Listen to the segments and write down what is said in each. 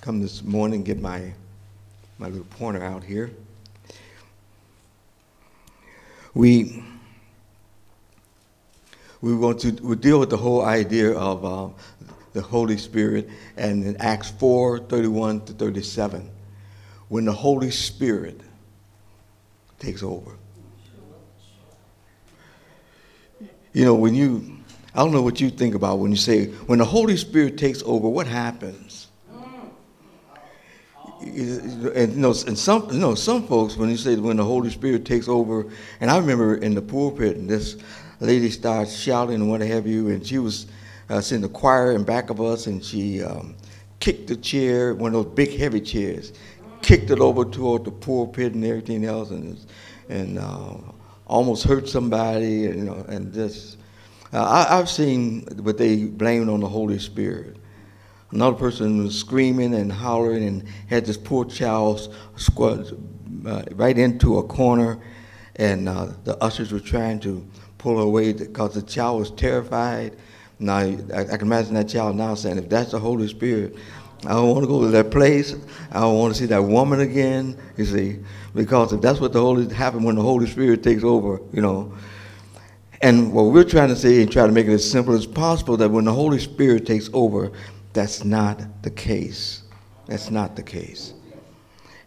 come this morning get my my little pointer out here. We we want to we deal with the whole idea of uh, the Holy Spirit, and in Acts 4 31 to 37, when the Holy Spirit takes over. You know, when you, I don't know what you think about when you say, when the Holy Spirit takes over, what happens? And you know, and some you know some folks when you say when the Holy Spirit takes over, and I remember in the pulpit, and this lady started shouting and what have you, and she was uh, sitting in the choir in back of us, and she um, kicked the chair, one of those big heavy chairs, kicked it over toward the pulpit and everything else, and and uh, almost hurt somebody, and, you know, and just. Uh, I, have seen what they blamed on the Holy Spirit. Another person was screaming and hollering and had this poor child squad uh, right into a corner, and uh, the ushers were trying to pull her away because the child was terrified. Now, I, I, can imagine that child now saying, if that's the Holy Spirit, I don't want to go to that place. I don't want to see that woman again, you see, because if that's what the Holy happen when the Holy Spirit takes over, you know. And what we're trying to say and try to make it as simple as possible that when the Holy Spirit takes over, that's not the case. That's not the case.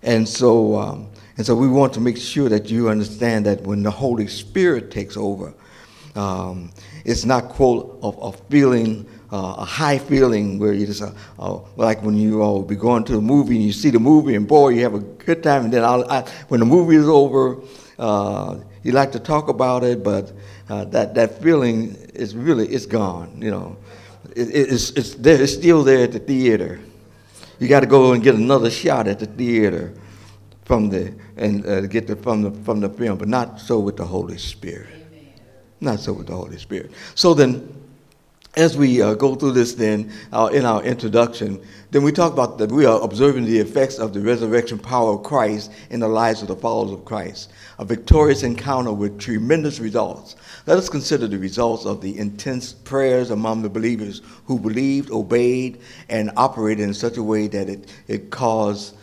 And so, um, and so we want to make sure that you understand that when the Holy Spirit takes over, um, it's not quote a, a feeling, uh, a high feeling where you just like when you all be going to the movie and you see the movie and boy you have a good time and then I, when the movie is over, uh, you like to talk about it, but uh, that that feeling is really it's gone. You know, it, it's, it's, there, it's still there at the theater. You got to go and get another shot at the theater from the and uh, get the, from the from the film, but not so with the Holy Spirit. Amen. Not so with the Holy Spirit. So then, as we uh, go through this, then uh, in our introduction, then we talk about that we are observing the effects of the resurrection power of Christ in the lives of the followers of Christ. A victorious encounter with tremendous results. Let us consider the results of the intense prayers among the believers who believed, obeyed, and operated in such a way that it, it caused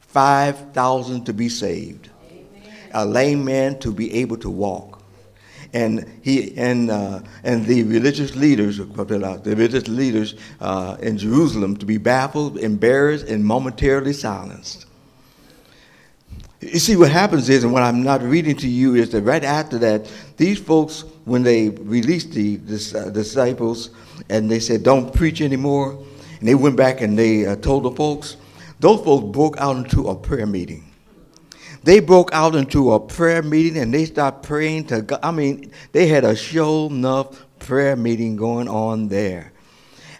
5,000 to be saved, Amen. a lame man to be able to walk. And he and uh, and the religious leaders, the religious leaders uh, in Jerusalem, to be baffled, embarrassed, and momentarily silenced. You see, what happens is, and what I'm not reading to you is that right after that, these folks, when they released the, the uh, disciples and they said, don't preach anymore, and they went back and they uh, told the folks, those folks broke out into a prayer meeting. They broke out into a prayer meeting and they started praying to God. I mean, they had a show enough prayer meeting going on there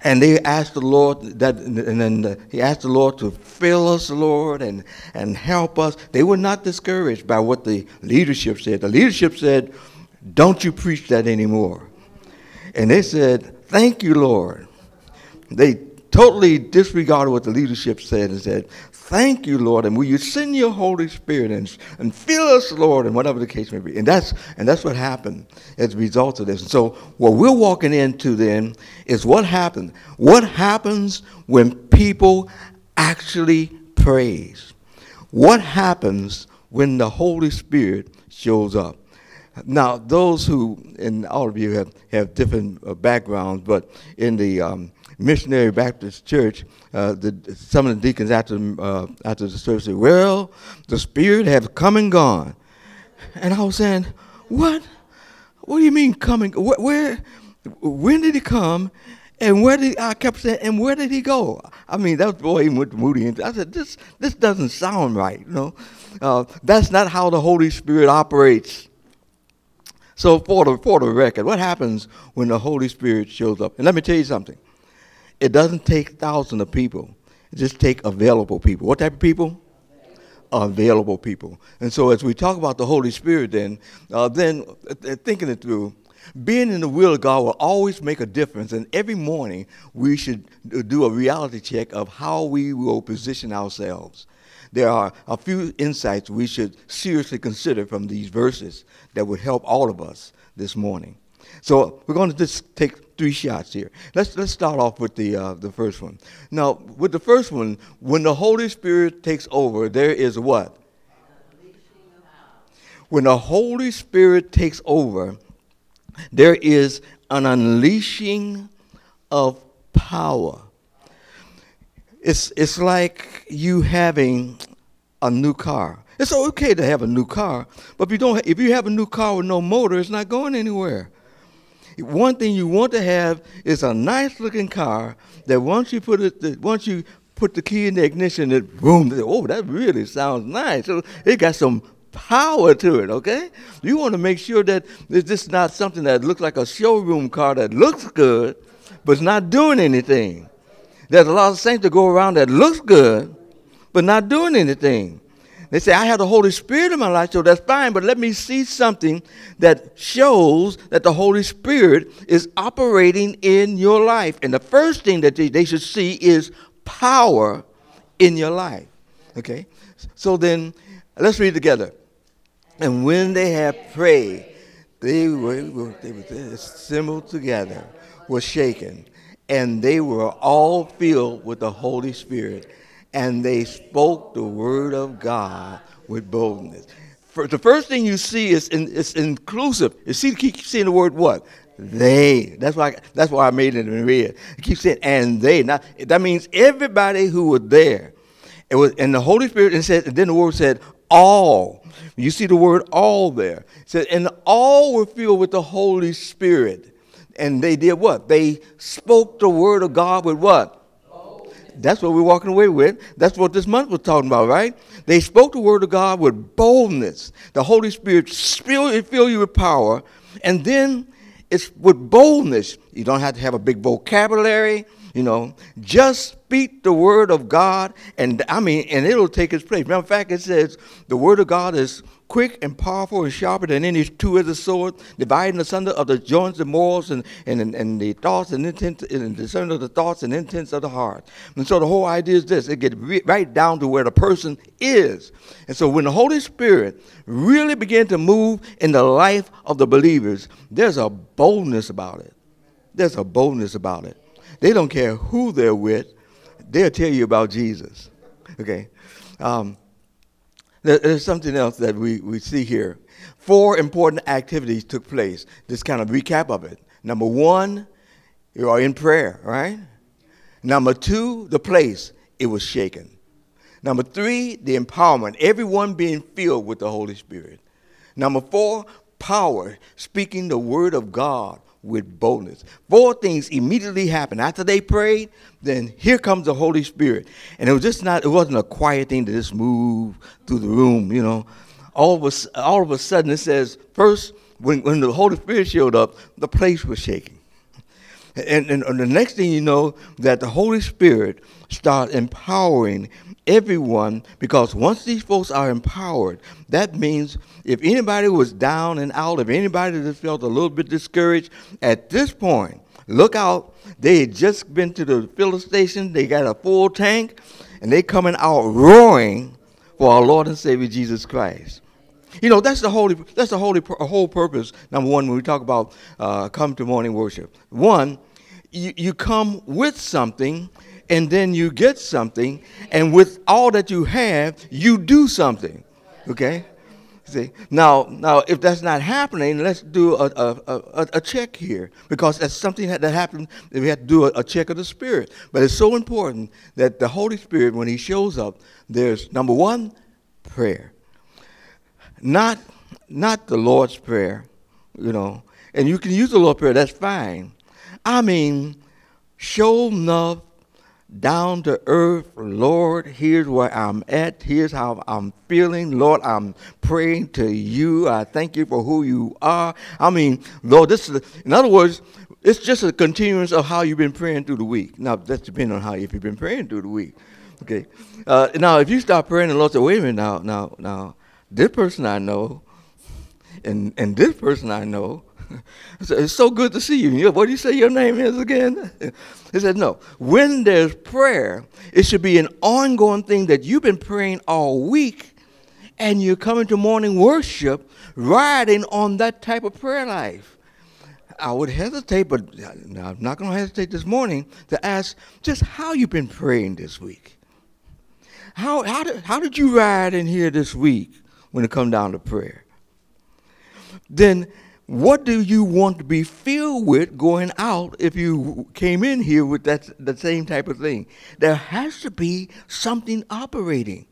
and they asked the Lord that, and then he asked the Lord to fill us, Lord, and and help us. They were not discouraged by what the leadership said. The leadership said, "Don't you preach that anymore," and they said, "Thank you, Lord." They totally disregarded what the leadership said and said, Thank you, Lord, and will you send your Holy Spirit and, and fill us, Lord, and whatever the case may be. And that's and that's what happened as a result of this. And so what we're walking into then is what happened. What happens when people actually praise? What happens when the Holy Spirit shows up? Now, those who, and all of you have, have different uh, backgrounds, but in the um, Missionary Baptist Church, uh, the, some of the deacons after, uh, after the service said, Well, the Spirit has come and gone. And I was saying, What? What do you mean coming? Where, where when did he come? And where did I kept saying, and where did he go? I mean, that boy even went Moody, and I said, this this doesn't sound right. You know, uh, that's not how the Holy Spirit operates. So for the for the record, what happens when the Holy Spirit shows up? And let me tell you something. It doesn't take thousands of people. It just take available people. What type of people? Available people. And so as we talk about the Holy Spirit then, uh, then uh, thinking it through, being in the will of God will always make a difference. And every morning we should do a reality check of how we will position ourselves. There are a few insights we should seriously consider from these verses that would help all of us this morning. So we're going to just take three shots here. Let's let's start off with the uh, the first one. Now, with the first one, when the Holy Spirit takes over, there is what? When the Holy Spirit takes over, there is an unleashing of power. It's it's like you having a new car. It's okay to have a new car, but if you don't, if you have a new car with no motor, it's not going anywhere. One thing you want to have is a nice looking car that once you put it, once you put the key in the ignition, it boom. Oh, that really sounds nice. So it got some power to it. Okay, you want to make sure that it's just not something that looks like a showroom car that looks good, but it's not doing anything. There's a lot of things that go around that looks good, but not doing anything. They say, I have the Holy Spirit in my life, so that's fine, but let me see something that shows that the Holy Spirit is operating in your life. And the first thing that they, they should see is power in your life. Okay? So then, let's read together. And when they had prayed, they were, they were assembled together, were shaken, and they were all filled with the Holy Spirit and they spoke the word of God with boldness. For the first thing you see is in, it's inclusive. You see, keep seeing the word what? They. That's why. That's why I made it in red. It keeps saying and they. Now that means everybody who was there. It was, and the Holy Spirit and said. And then the word said all. You see the word all there. It said and all were filled with the Holy Spirit. And they did what? They spoke the word of God with what? That's what we're walking away with. That's what this month was talking about, right? They spoke the word of God with boldness. The Holy Spirit fill, you with power. And then it's with boldness. You don't have to have a big vocabulary, you know. Just speak the word of God, and I mean, and it'll take its place. Matter of fact, it says the word of God is quick and powerful and sharper than any two-edged sword, dividing asunder of the joints and morals and, and, and the thoughts and intents and discerning of the thoughts and intents of the heart. And so the whole idea is this: it gets right down to where the person is. And so when the Holy Spirit really began to move in the life of the believers, there's a boldness about it. There's a boldness about it. They don't care who they're with; they'll tell you about Jesus. Okay. Um, there's something else that we, we see here. Four important activities took place. This kind of recap of it. Number one, you are in prayer, right? Number two, the place, it was shaken. Number three, the empowerment, everyone being filled with the Holy Spirit. Number four, power, speaking the word of God with boldness. Four things immediately happened. After they prayed, then here comes the Holy Spirit. And it was just not, it wasn't a quiet thing to just move through the room, you know. All of a, all of a sudden, it says, first, when, when the Holy Spirit showed up, the place was shaking. And, and, and the next thing you know, that the Holy Spirit started empowering everyone because once these folks are empowered, that means if anybody was down and out, if anybody just felt a little bit discouraged, at this point, look out. They had just been to the filling station, they got a full tank, and they coming out roaring for our Lord and Savior Jesus Christ. You know that's the holy that's the holy whole purpose. Number one, when we talk about uh, come to morning worship, one, you, you come with something and then you get something, and with all that you have, you do something. Okay? See? Now, now, if that's not happening, let's do a, a, a, a check here because that's something that, that happened. We have to do a, a check of the Spirit. But it's so important that the Holy Spirit, when He shows up, there's number one, prayer. Not, not the Lord's Prayer, you know. And you can use the Lord's Prayer, that's fine. I mean, show enough down to earth, Lord, here's where I'm at. Here's how I'm feeling. Lord, I'm praying to you. I thank you for who you are. I mean, Lord, this is, in other words, it's just a continuance of how you've been praying through the week. Now, that's depending on how, if you've been praying through the week. Okay. Uh, now, if you start praying, the Lord said, wait a minute now, now, now, this person I know, and, and this person I know, I said, it's so good to see you. What do you say your name is again? He said, No. When there's prayer, it should be an ongoing thing that you've been praying all week and you're coming to morning worship riding on that type of prayer life. I would hesitate, but I'm not going to hesitate this morning to ask just how you've been praying this week. How, how, did, how did you ride in here this week when it comes down to prayer? Then what do you want to be filled with going out if you came in here with that the same type of thing? There has to be something operating.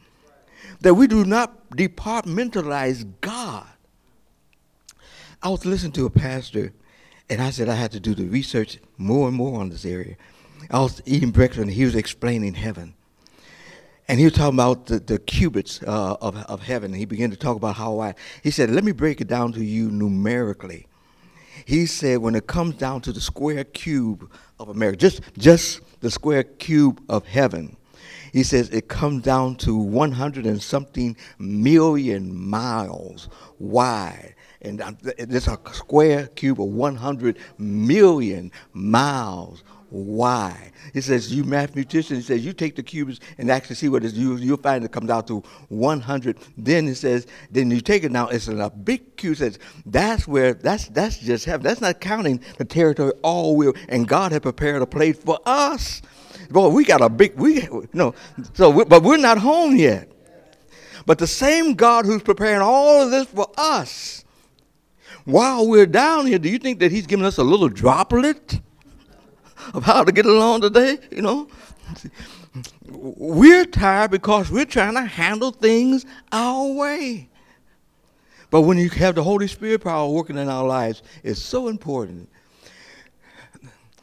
That we do not departmentalize God. I was listening to a pastor, and I said I had to do the research more and more on this area. I was eating breakfast, and he was explaining heaven. And he was talking about the, the cubits uh, of, of heaven. He began to talk about how wide. He said, Let me break it down to you numerically. He said, when it comes down to the square cube of America, just, just the square cube of heaven, he says it comes down to 100 and something million miles wide. And it's a square cube of 100 million miles why. He says, you mathematician, he says, you take the cubes and actually see what it is. You, you'll find it comes out to 100. Then he says, then you take it now, it's a big cube. Says, that's where, that's, that's just heaven. That's not counting the territory all will. And God had prepared a place for us. Boy, we got a big, we, no, so, we, but we're not home yet. But the same God who's preparing all of this for us, while we're down here, do you think that he's giving us a little droplet? of how to get along today, you know. We're tired because we're trying to handle things our way. But when you have the Holy Spirit power working in our lives, it's so important.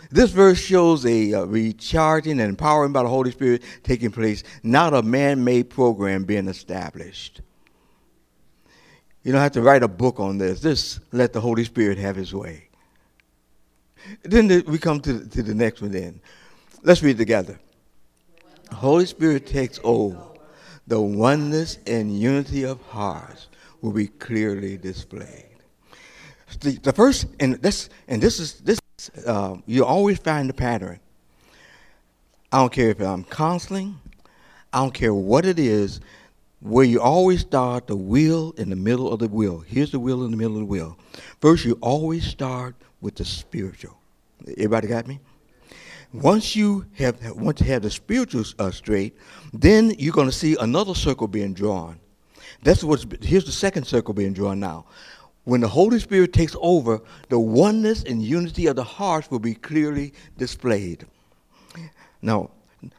This verse shows a uh, recharging and empowering by the Holy Spirit taking place, not a man made program being established. You don't have to write a book on this. Just let the Holy Spirit have his way. Then the, we come to, to the next one then. Let's read together. Holy Spirit takes over. The oneness and unity of hearts will be clearly displayed. The, the first, and this, and this is this. Uh, you always find the pattern. I don't care if I'm counseling. I don't care what it is. Where you always start the wheel in the middle of the wheel. Here's the wheel in the middle of the wheel. First, you always start with the spiritual. Everybody got me? Once you have want to have the spiritual uh, straight, then you're going to see another circle being drawn. That's what's here's the second circle being drawn now. When the Holy Spirit takes over, the oneness and unity of the hearts will be clearly displayed. Now,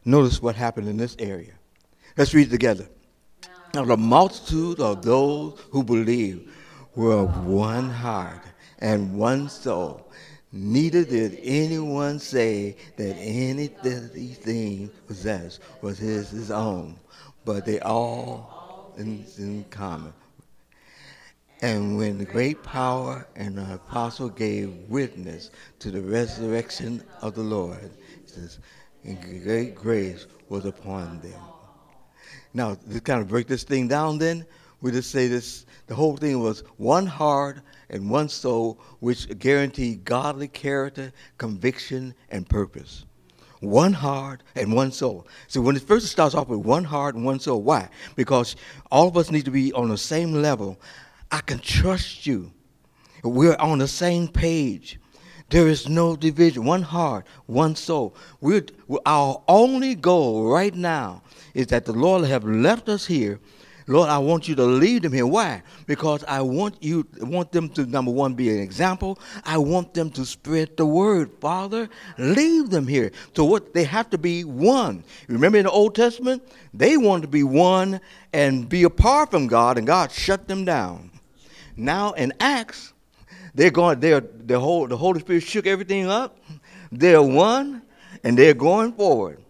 notice what happened in this area. Let's read together. Now, the multitude of those who believe were of one heart and one soul. Neither did anyone say that anything possessed was his, his own, but they all in, in common. And when the great power and the apostle gave witness to the resurrection of the Lord, says, and great grace was upon them. Now, to kind of break this thing down, then, we just say this the whole thing was one heart and one soul, which guaranteed godly character, conviction, and purpose. One heart and one soul. So when it first starts off with one heart and one soul, why? Because all of us need to be on the same level. I can trust you. We're on the same page. There is no division. One heart, one soul. We're, our only goal right now is that the Lord have left us here Lord, I want you to lead them here. Why? Because I want you want them to number one be an example. I want them to spread the word. Father, leave them here. So what they have to be one. Remember in the Old Testament, they wanted to be one and be apart from God, and God shut them down. Now in Acts, they're going. They're the whole the Holy Spirit shook everything up. They're one, and they're going forward.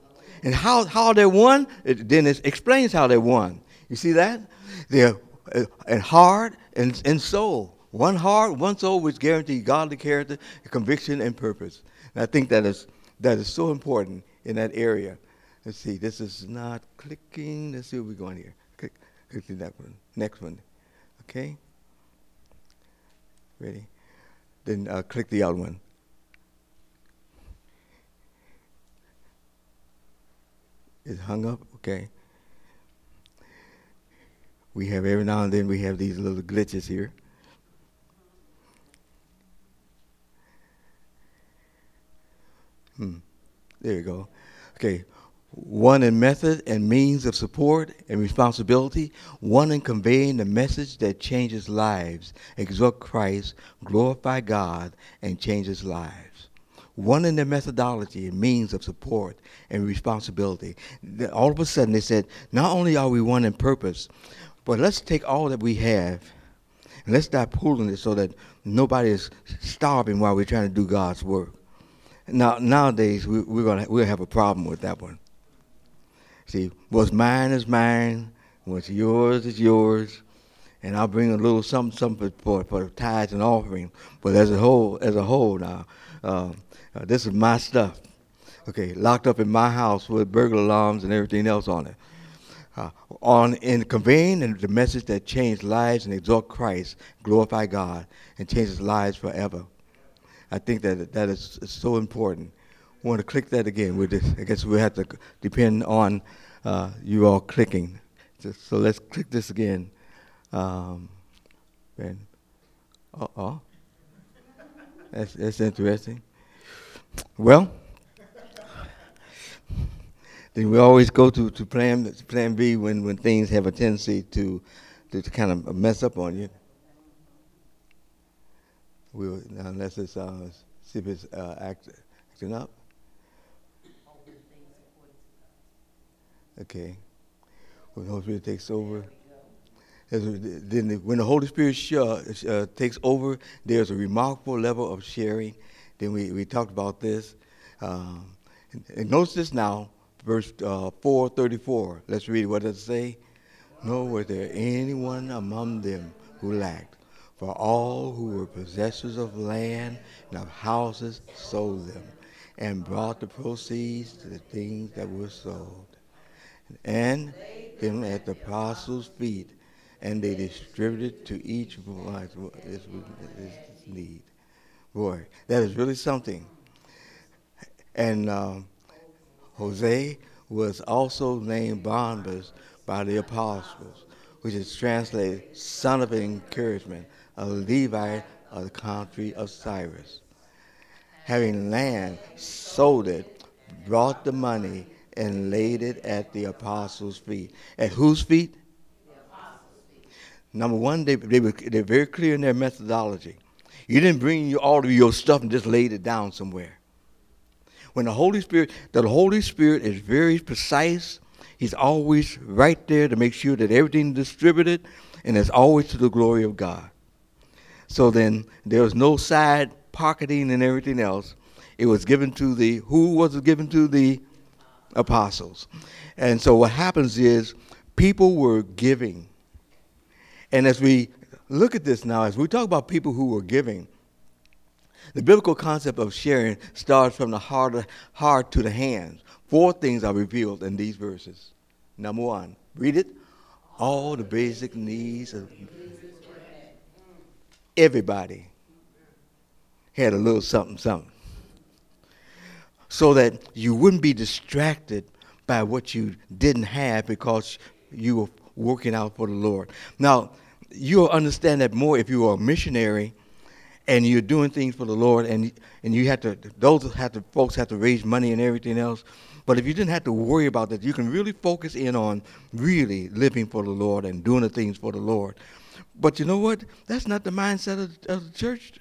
And how how they're one? It, then it explains how they're one. You see that? They're uh, and heart and, and soul. One heart, one soul, which guarantee godly character, conviction, and purpose. And I think that is that is so important in that area. Let's see. This is not clicking. Let's see where we're going here. Click, click that one. Next one. Okay. Ready? then uh, click the other one. It's hung up? Okay. We have every now and then we have these little glitches here. Hmm. There you go. Okay. One in method and means of support and responsibility. One in conveying the message that changes lives, exhort Christ, glorify God, and changes lives. One in the methodology and means of support and responsibility. All of a sudden, they said, not only are we one in purpose, but let's take all that we have and let's start pooling it so that nobody is starving while we're trying to do God's work. Now, nowadays, we, we're going to we'll have a problem with that one. See, what's mine is mine, what's yours is yours, and I'll bring a little something, something for, for tithes and offering. But as a whole, as a whole now, uh, uh, this is my stuff. Okay, locked up in my house with burglar alarms and everything else on it. Uh, on in conveying the message that changed lives and exalt Christ, glorify God, and changes lives forever. I think that that is so important. Want to click that again. We just, I guess we have to depend on uh, you all clicking. So, so, let's click this again. Um, and, oh, that's, that's interesting. Well, then we always go to, to plan, plan B when, when things have a tendency to, to, kind of mess up on you. We'll, unless it's, uh, see if it's uh, act, acting up. Okay. When the Holy Spirit takes over. Then the, when the Holy Spirit sh- uh, takes over, there's a remarkable level of sharing. Then we, we talked about this. Um, and, and notice this now, verse uh, 434. Let's read what does it say? Nor was there anyone among them who lacked. For all who were possessors of land and of houses sold them, and brought the proceeds to the things that were sold and them at the apostles' feet, and they distributed to each one his, need. Boy, that is really something. And um, Jose was also named Barnabas by the apostles, which is translated son of encouragement, a Levite of the country of Cyprus. Having land, sold it, brought the money, and laid it at the apostles' feet. At whose feet? feet. Number one, they, they were, they're very clear in their methodology. You didn't bring all of your stuff and just laid it down somewhere. When the Holy Spirit, the Holy Spirit is very precise. He's always right there to make sure that everything is distributed, and it's always to the glory of God. So then there was no side pocketing and everything else. It was given to the who was it given to the apostles. And so what happens is people were giving. And as we look at this now, as we talk about people who were giving, the biblical concept of sharing starts from the heart, heart to the hands. Four things are revealed in these verses. Number one, read it. All the basic needs of everybody had a little something, something so that you wouldn't be distracted by what you didn't have because you were working out for the Lord. Now, you'll understand that more if you are a missionary and you're doing things for the Lord and and you have to those have to folks have to raise money and everything else. But if you didn't have to worry about that, you can really focus in on really living for the Lord and doing the things for the Lord. But you know what? That's not the mindset of, of the church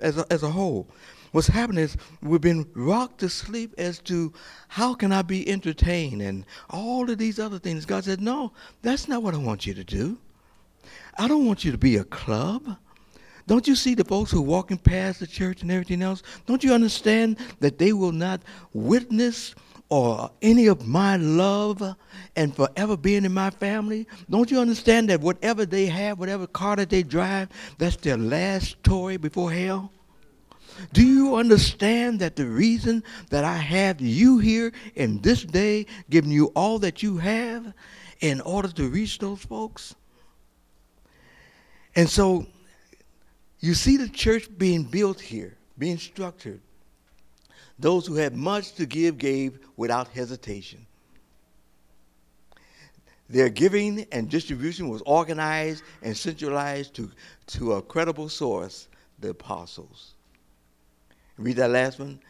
as a, as a whole what's happening is we've been rocked to sleep as to how can I be entertained and all of these other things. God said, no, that's not what I want you to do. I don't want you to be a club. Don't you see the folks who are walking past the church and everything else? Don't you understand that they will not witness or any of my love and forever being in my family? Don't you understand that whatever they have, whatever car that they drive, that's their last toy before hell? Do you understand that the reason that I have you here in this day, giving you all that you have in order to reach those folks? And so you see the church being built here, being structured. Those who had much to give gave without hesitation. Their giving and distribution was organized and centralized to, to a credible source, the apostles. Read that last one.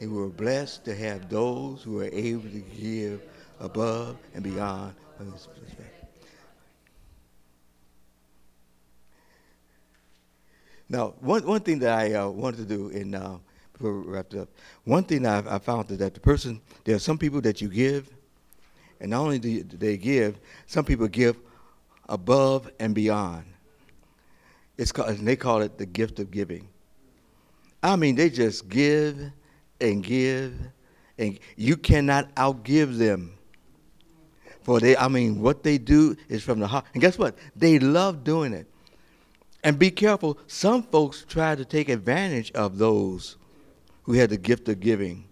And we're blessed to have those who are able to give above and beyond. Now, one, one thing that I uh, wanted to do in uh, before we wrapped up, one thing I, I found is that the person, there are some people that you give, and not only do they give, some people give above and beyond. It's called, they call it the gift of giving. I mean, they just give and give, and you cannot outgive them. For they, I mean, what they do is from the heart. And guess what? They love doing it. And be careful, some folks try to take advantage of those who have the gift of giving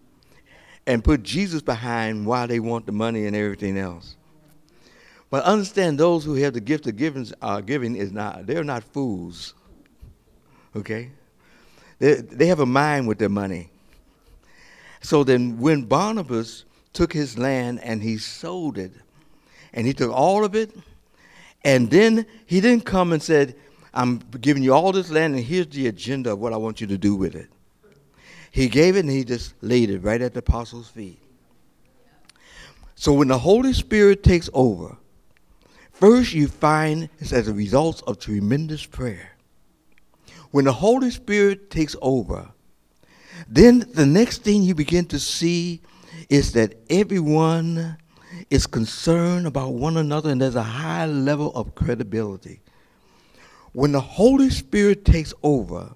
and put Jesus behind why they want the money and everything else. But understand those who have the gift of giving, uh, giving is not, they're not fools. Okay? They, they have a mind with their money. So then when Barnabas took his land and he sold it, and he took all of it, and then he didn't come and said, I'm giving you all this land, and here's the agenda of what I want you to do with it. He gave it and he just laid it right at the apostles' feet. So when the Holy Spirit takes over, first you find it's as a result of tremendous prayer. When the Holy Spirit takes over, then the next thing you begin to see is that everyone is concerned about one another and there's a high level of credibility. When the Holy Spirit takes over,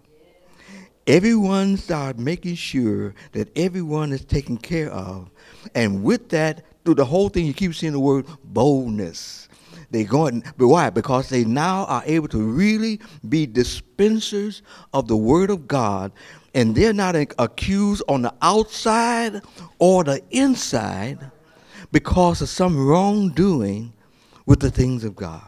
everyone starts making sure that everyone is taken care of. And with that, through the whole thing, you keep seeing the word boldness. They going, but why? Because they now are able to really be dispensers of the word of God, and they're not accused on the outside or the inside because of some wrongdoing with the things of God.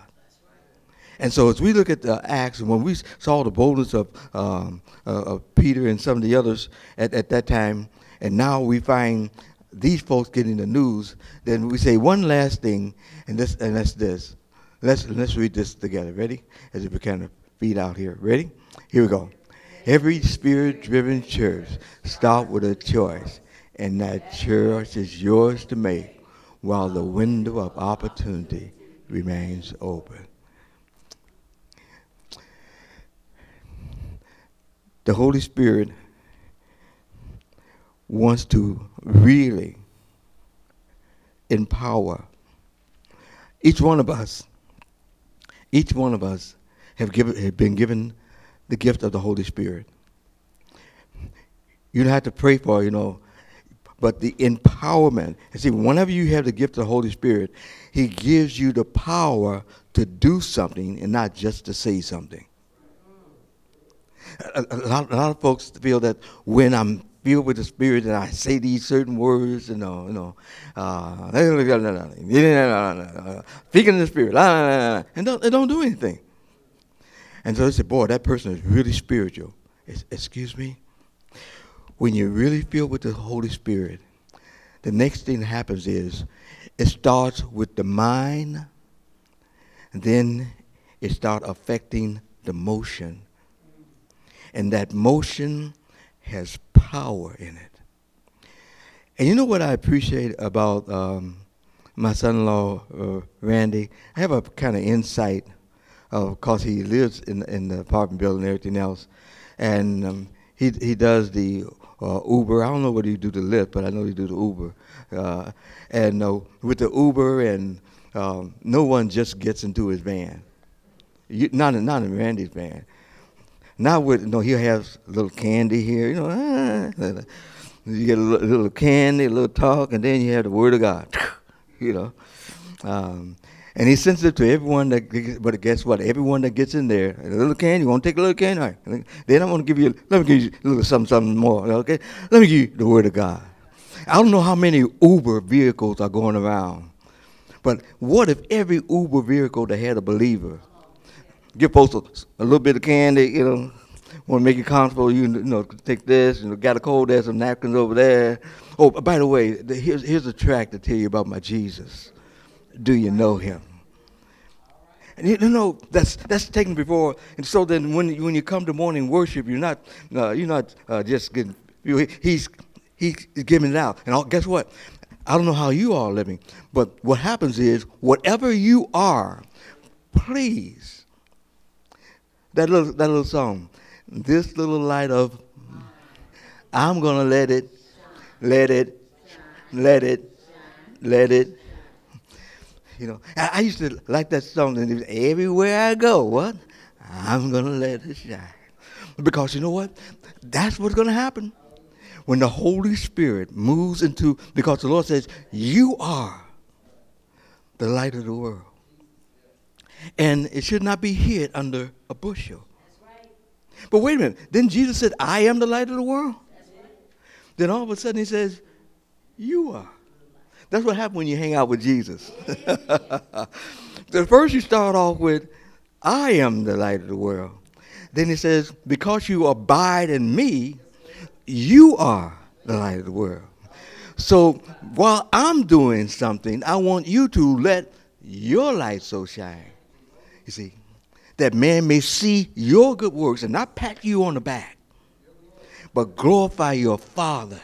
And so, as we look at the Acts, and when we saw the boldness of, um, uh, of Peter and some of the others at, at that time, and now we find these folks getting the news, then we say one last thing, and this and that's this. Let's let's read this together. Ready? As we kind of feed out here. Ready? Here we go. Every spirit-driven church start with a choice, and that choice is yours to make, while the window of opportunity remains open. the Holy Spirit wants to really empower each one of us. Each one of us have, given, have been given the gift of the Holy Spirit. You don't have to pray for, you know, but the empowerment. And see, whenever you have the gift of the Holy Spirit, He gives you the power to do something and not just to say something a, a, lot, a lot of folks feel that when I'm filled with the Spirit and I say these certain words, you know, you know, uh, speaking in the Spirit, and don't, they don't do anything. And so they said, boy, that person is really spiritual. It's, excuse me? When you're really filled with the Holy Spirit, the next thing that happens is it starts with the mind, and then it starts affecting the motion and that motion has power in it. And you know what I appreciate about um, my son-in-law uh, Randy? I have a kind of insight, because uh, he lives in in the apartment building and everything else, and um, he he does the uh, Uber. I don't know what he do the Lyft, but I know he do the Uber. Uh, and uh, with the Uber, and um, no one just gets into his van. You, not not in Randy's van. Now with you know he'll have a little candy here, you know. Ah, you get a little, candy, a little talk, and then you have the word of God, you know. Um, and he's sensitive to everyone that, but guess what? Everyone that gets in there, a little candy, you want to take a little candy? All right. Then I'm going to give you, let me give you a little something, something more, okay? Let me give you the word of God. I don't know how many Uber vehicles are going around, but what if every Uber vehicle that had a believer give folks a, little bit of candy, you know, want to make you comfortable, you, you know, take this, you know, got a cold there's some napkins over there. Oh, by the way, the, here's, here's a track to tell you about my Jesus. Do you know him? And you know that's that's taken before, and so then when when you come to morning worship, you're not uh, you're not uh, just getting. You, he's He's giving it out. And guess what? I don't know how you are living, but what happens is, whatever you are, please. That little, that little song, this little light of, I'm going to let it, let it, let it, let it. You know, I, used to like that song, and it was everywhere I go, what? I'm going to let it shine. Because you know what? That's what's going to happen. When the Holy Spirit moves into, because the Lord says, You are the light of the world. And it should not be hid under a bushel. But wait a minute. Then Jesus said, I am the light of the world. Then all of a sudden he says, You are. That's what happens when you hang out with Jesus. the first you start off with, I am the light of the world. Then he says, Because you abide in me, you are the light of the world. So while I'm doing something, I want you to let your light so shine. You see, that man may see your good works and not pat you on the back, but glorify your Father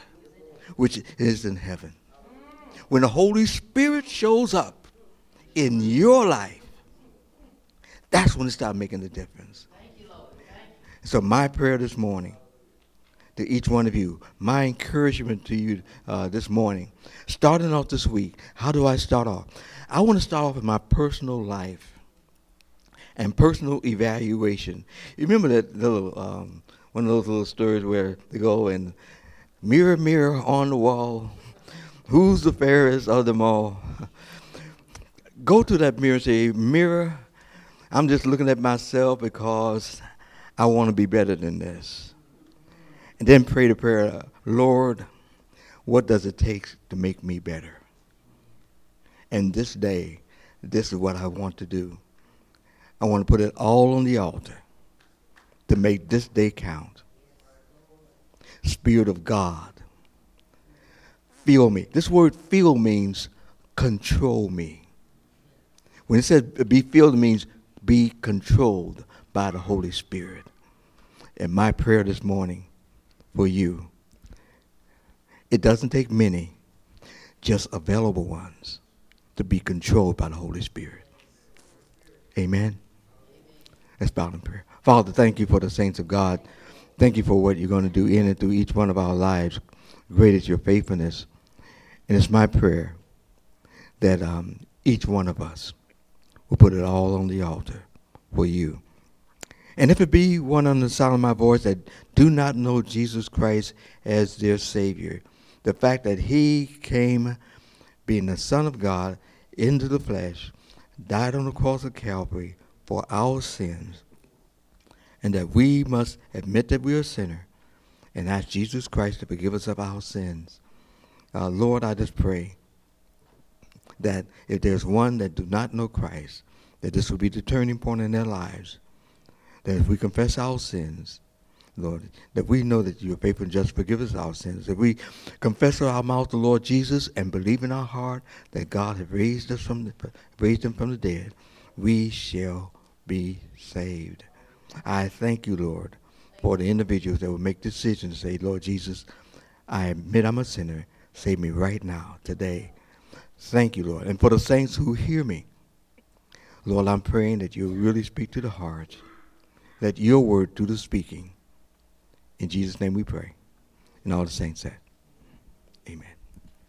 which is in heaven. When the Holy Spirit shows up in your life, that's when it starts making the difference. You, So, my prayer this morning to each one of you, my encouragement to you uh, this morning, starting off this week, how do I start off? I want to start off with my personal life and personal evaluation. You remember that little, um, one of those little stories where they go and mirror, mirror on the wall, who's the fairest of them all? Go to that mirror and say, Mirror, I'm just looking at myself because I want to be better than this. And then pray the prayer, Lord, what does it take to make me better? And this day, this is what I want to do. I want to put it all on the altar to make this day count. Spirit of God, feel me. This word feel means control me. When it says be filled, it means be controlled by the Holy Spirit. And my prayer this morning for you, it doesn't take many, just available ones to be controlled by the Holy Spirit. Amen. Let's bow in prayer. Father, thank you for the saints of God. Thank you for what you're going to do in and through each one of our lives. Great is your faithfulness. And it's my prayer that um, each one of us will put it all on the altar for you. And if it be one on the sound of my voice that do not know Jesus Christ as their Savior, the fact that He came, being the Son of God, into the flesh, died on the cross of Calvary for our sins, and that we must admit that we are a sinner and ask Jesus Christ to forgive us of our sins. Uh, Lord, I just pray that if there's one that do not know Christ, that this will be the turning point in their lives. That if we confess our sins, Lord, that we know that you are faithful and just forgive us our sins. If we confess with our mouth the Lord Jesus and believe in our heart that God has raised us from the, raised him from the dead, we shall be saved. I thank you, Lord, for the individuals that will make decisions say, Lord Jesus, I admit I'm a sinner. Save me right now, today. Thank you, Lord. And for the saints who hear me, Lord, I'm praying that you really speak to the heart, that your word do the speaking. In Jesus' name we pray. And all the saints said, Amen.